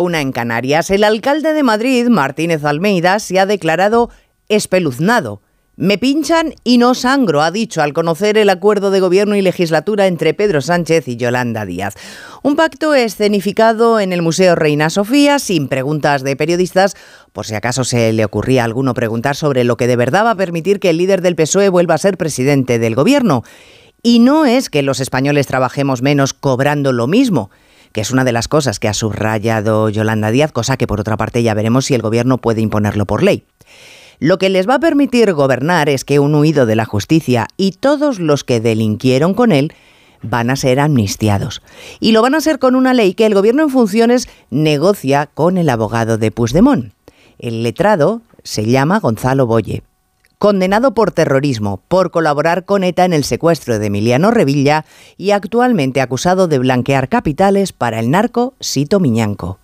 una en Canarias. El alcalde de Madrid, Martínez Almeida, se ha declarado espeluznado. Me pinchan y no sangro, ha dicho al conocer el acuerdo de gobierno y legislatura entre Pedro Sánchez y Yolanda Díaz. Un pacto escenificado en el Museo Reina Sofía, sin preguntas de periodistas, por si acaso se le ocurría a alguno preguntar sobre lo que de verdad va a permitir que el líder del PSOE vuelva a ser presidente del gobierno. Y no es que los españoles trabajemos menos cobrando lo mismo que es una de las cosas que ha subrayado Yolanda Díaz, cosa que por otra parte ya veremos si el gobierno puede imponerlo por ley. Lo que les va a permitir gobernar es que un huido de la justicia y todos los que delinquieron con él van a ser amnistiados. Y lo van a ser con una ley que el gobierno en funciones negocia con el abogado de Puigdemont. El letrado se llama Gonzalo Boye condenado por terrorismo por colaborar con ETA en el secuestro de Emiliano Revilla y actualmente acusado de blanquear capitales para el narco Sito Miñanco.